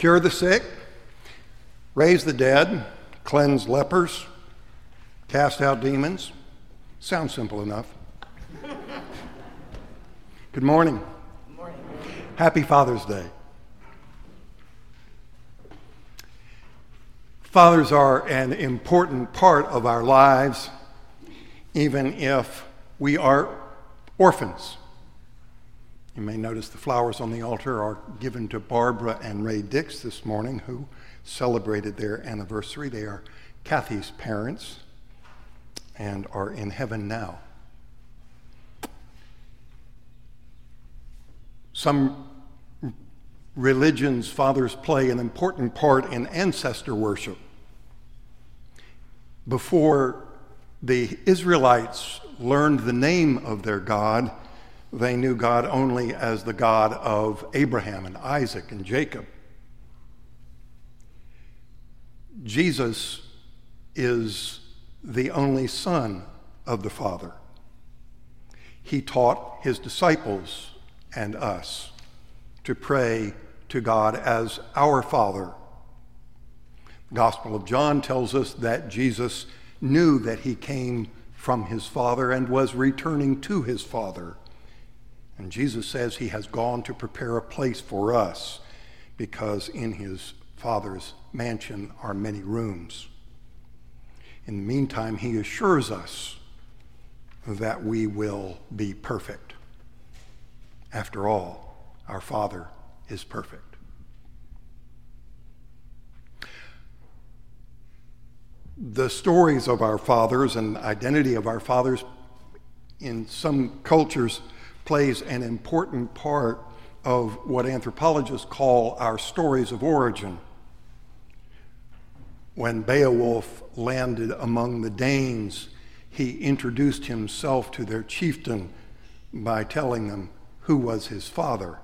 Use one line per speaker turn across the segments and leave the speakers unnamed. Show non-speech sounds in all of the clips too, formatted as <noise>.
cure the sick, raise the dead, cleanse lepers, cast out demons. Sounds simple enough. Good morning.
Good morning.
Happy Father's Day. Fathers are an important part of our lives, even if we are orphans. You may notice the flowers on the altar are given to Barbara and Ray Dix this morning, who celebrated their anniversary. They are Kathy's parents and are in heaven now. Some religions, fathers play an important part in ancestor worship. Before the Israelites learned the name of their God, they knew God only as the God of Abraham and Isaac and Jacob. Jesus is the only Son of the Father. He taught his disciples and us to pray to God as our Father. The Gospel of John tells us that Jesus knew that he came from his Father and was returning to his Father. And Jesus says he has gone to prepare a place for us because in his Father's mansion are many rooms. In the meantime, he assures us that we will be perfect. After all, our Father is perfect. The stories of our fathers and identity of our fathers in some cultures plays an important part of what anthropologists call our stories of origin. When Beowulf landed among the Danes, he introduced himself to their chieftain by telling them who was his father.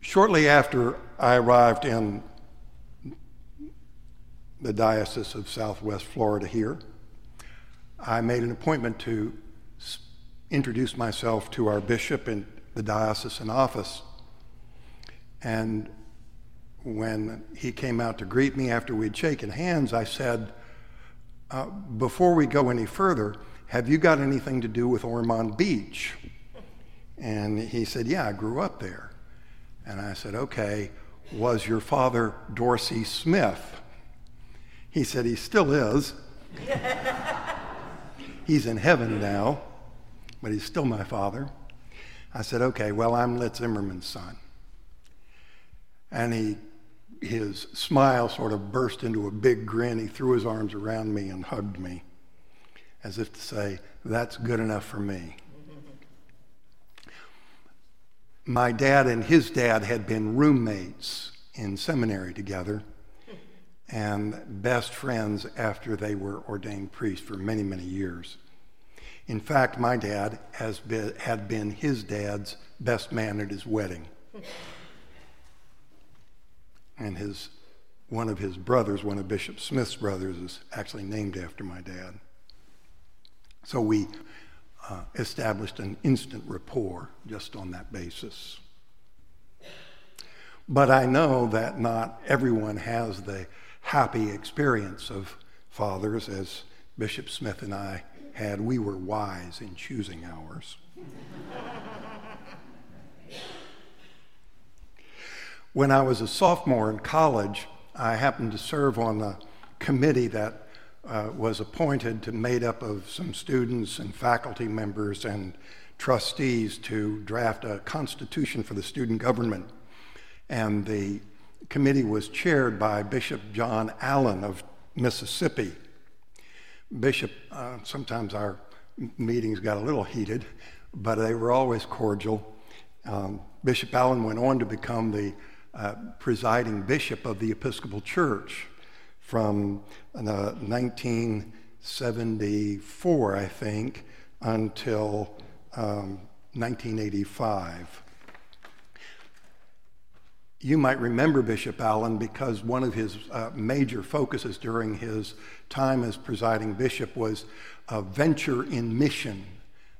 Shortly after I arrived in the Diocese of Southwest Florida here, I made an appointment to introduce myself to our bishop in the diocesan office. And when he came out to greet me after we'd shaken hands, I said, uh, Before we go any further, have you got anything to do with Ormond Beach? And he said, Yeah, I grew up there. And I said, Okay, was your father Dorsey Smith? He said, He still is. <laughs> he's in heaven now, but he's still my father. I said, Okay, well, I'm Lit Zimmerman's son. And he, his smile sort of burst into a big grin. He threw his arms around me and hugged me, as if to say, That's good enough for me my dad and his dad had been roommates in seminary together and best friends after they were ordained priests for many, many years. In fact, my dad has been, had been his dad's best man at his wedding. And his, one of his brothers, one of Bishop Smith's brothers, is actually named after my dad. So we uh, established an instant rapport just on that basis. But I know that not everyone has the happy experience of fathers as Bishop Smith and I had. We were wise in choosing ours. when I was a sophomore in college, I happened to serve on a committee that uh, was appointed to made up of some students and faculty members and trustees to draft a constitution for the student government. And the committee was chaired by Bishop John Allin of Mississippi. Bishop, uh, sometimes our meetings got a little heated, but they were always cordial. Um, bishop Allin went on to become the uh, presiding bishop of the Episcopal Church from uh, 1974, I think, until um, 1985. You might remember Bishop Allin because one of his uh, major focuses during his time as presiding bishop was a venture in mission.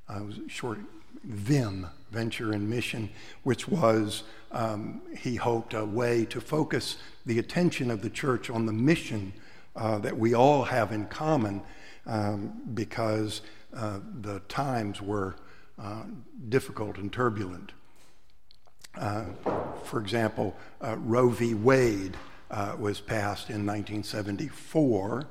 Uh, was short VIM, Venture in Mission, which was, um, he hoped, a way to focus the attention of the church on the mission uh, that we all have in common um, because uh, the times were uh, difficult and turbulent. Uh, for example, uh, Roe v. Wade uh, was passed in 1974.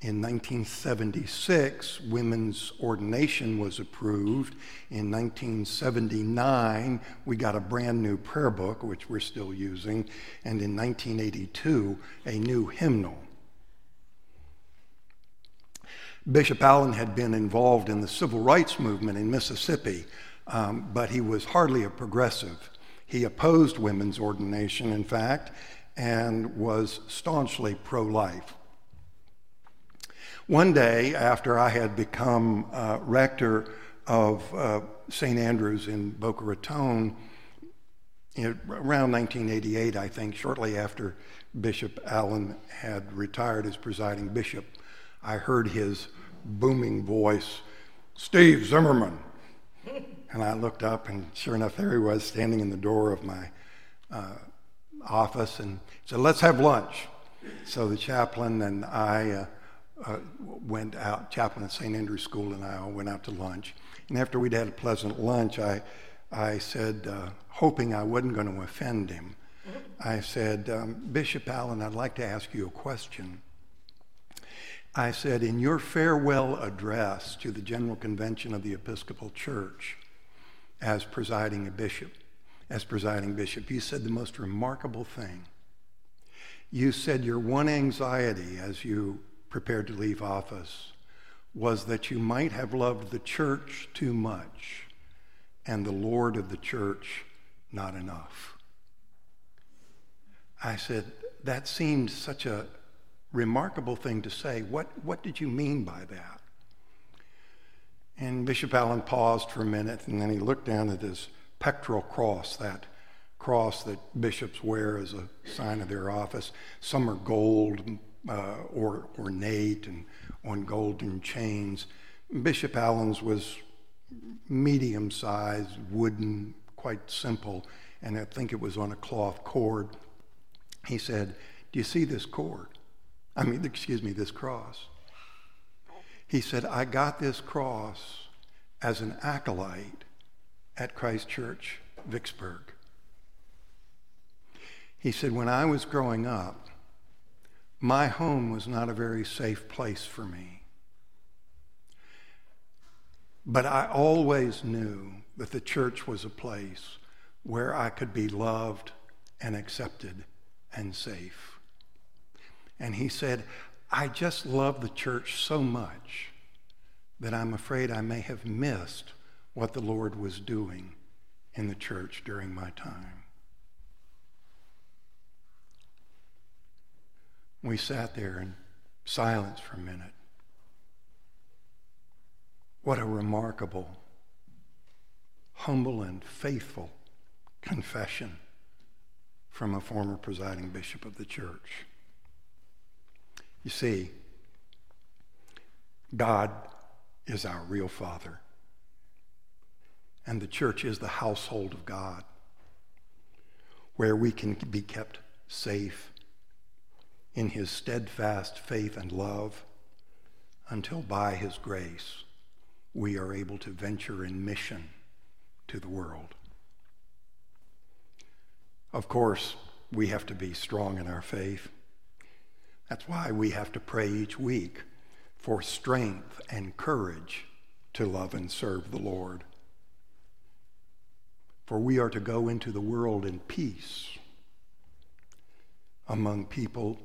In 1976, women's ordination was approved. In 1979, we got a brand new prayer book, which we're still using. And in 1982, a new hymnal. Bishop Allin had been involved in the civil rights movement in Mississippi, um, but he was hardly a progressive. He opposed women's ordination, in fact, and was staunchly pro life. One day, after I had become uh, rector of uh, St. Andrew's in Boca Raton, around 1988, I think, shortly after Bishop Allin had retired as presiding bishop, I heard his booming voice, Steve Zimmerman. And I looked up, and sure enough, there he was standing in the door of my uh, office and said, Let's have lunch. So the chaplain and I uh, went out, chaplain at St. Andrew's School and I all went out to lunch. And after we'd had a pleasant lunch, I, I said, uh, hoping I wasn't going to offend him, I said, um, Bishop Allin, I'd like to ask you a question. I said, in your farewell address to the General Convention of the Episcopal Church as presiding a bishop, as presiding bishop, you said the most remarkable thing. You said your one anxiety as you prepared to leave office was that you might have loved the church too much and the Lord of the church not enough. I said, that seemed such a remarkable thing to say. What, what did you mean by that? And Bishop Allin paused for a minute and then he looked down at his pectoral cross, that cross that bishops wear as a sign of their office. Some are gold uh, or ornate and on golden chains. Bishop Allin's was medium sized, wooden, quite simple, and I think it was on a cloth cord. He said, Do you see this cord? I mean, excuse me, this cross. He said, I got this cross as an acolyte at Christ Church, Vicksburg. He said, when I was growing up, my home was not a very safe place for me. But I always knew that the church was a place where I could be loved and accepted and safe. And he said, I just love the church so much that I'm afraid I may have missed what the Lord was doing in the church during my time. We sat there in silence for a minute. What a remarkable, humble, and faithful confession from a former presiding bishop of the church. You see, God is our real Father, and the church is the household of God where we can be kept safe in his steadfast faith and love until by his grace we are able to venture in mission to the world. Of course, we have to be strong in our faith. That's why we have to pray each week for strength and courage to love and serve the Lord. For we are to go into the world in peace among people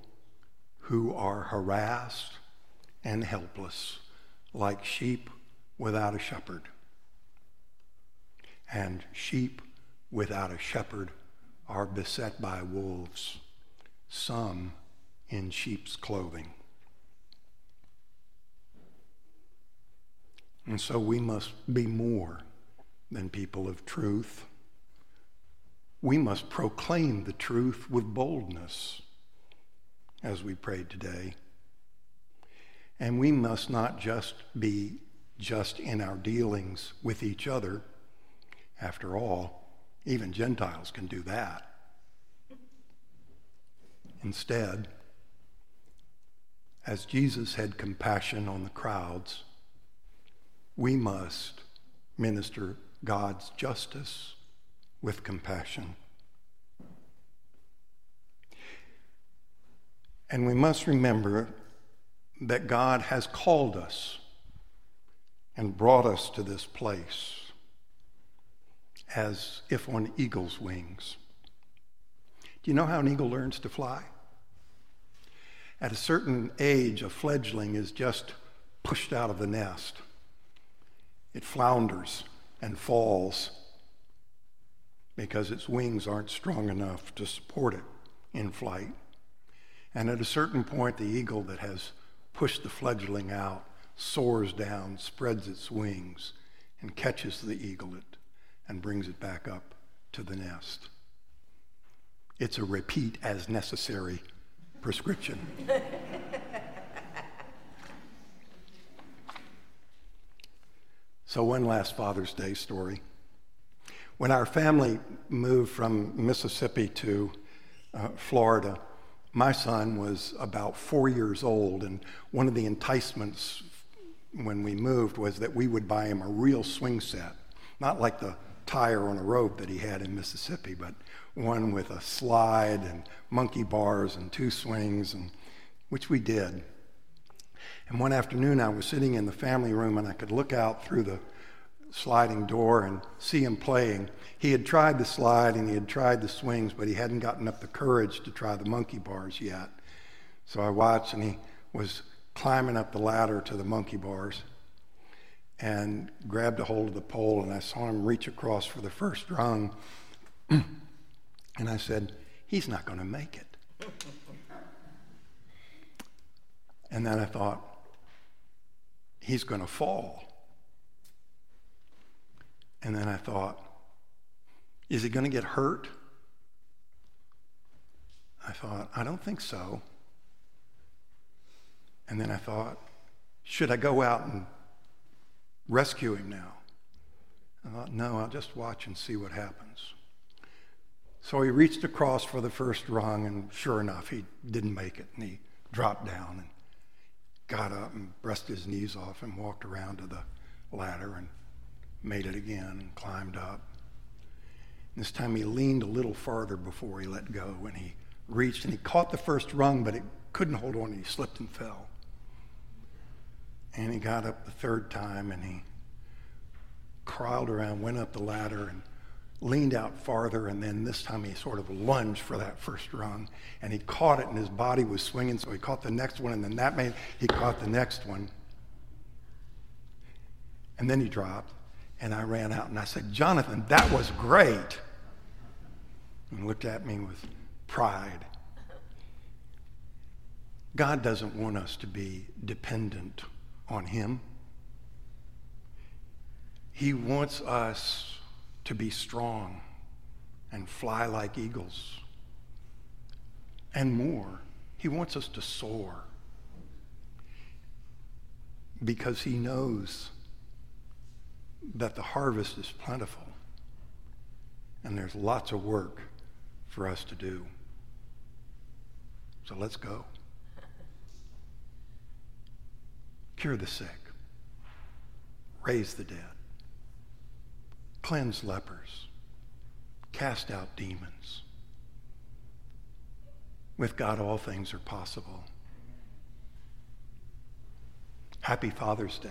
who are harassed and helpless, like sheep without a shepherd. And sheep without a shepherd are beset by wolves, some in sheep's clothing. And so we must be more than people of truth. We must proclaim the truth with boldness, as we prayed today. And we must not just be just in our dealings with each other, After all, even Gentiles can do that. Instead, as Jesus had compassion on the crowds, we must minister God's justice with compassion. And we must remember that God has called us and brought us to this place as if on eagle's wings. Do you know how an eagle learns to fly? At a certain age, a fledgling is just pushed out of the nest. It flounders and falls because its wings aren't strong enough to support it in flight. And at a certain point, the eagle that has pushed the fledgling out soars down, spreads its wings, and catches the eaglet and brings it back up to the nest. It's a repeat as necessary prescription. <laughs> so, one last Father's Day story. When our family moved from Mississippi to uh, Florida, my son was about four years old, and one of the enticements when we moved was that we would buy him a real swing set, not like the tire on a rope that he had in Mississippi, but one with a slide and monkey bars and two swings, and, which we did. And one afternoon, I was sitting in the family room and I could look out through the sliding door and see him playing. He had tried the slide and he had tried the swings, but he hadn't gotten up the courage to try the monkey bars yet. So I watched and he was climbing up the ladder to the monkey bars and grabbed a hold of the pole, and I saw him reach across for the first rung. <clears throat> and I said, He's not going to make it. and then I thought, He's going to fall. And then I thought, Is he going to get hurt? I thought, I don't think so. And then I thought, should I go out and rescue him now. I thought, no, I'll just watch and see what happens. So he reached across for the first rung, and sure enough, he didn't make it. And he dropped down and got up and brushed his knees off and walked around to the ladder and made it again and climbed up. And this time he leaned a little farther before he let go, and he reached and he caught the first rung, but it couldn't hold on, and he slipped and fell. And he got up the third time and he crawled around, went up the ladder, and leaned out farther. And then this time he sort of lunged for that first rung. And he caught it, and his body was swinging. So he caught the next one, and then that made he caught the next one. And then he dropped. And I ran out and I said, Jonathan, that was great. And looked at me with pride. God doesn't want us to be dependent on Him. He wants us to be strong and fly like eagles. And more, He wants us to soar because He knows that the harvest is plentiful and there's lots of work for us to do. So let's go. cure the sick, raise the dead, cleanse lepers, cast out demons. With God, all things are possible. Happy Father's Day.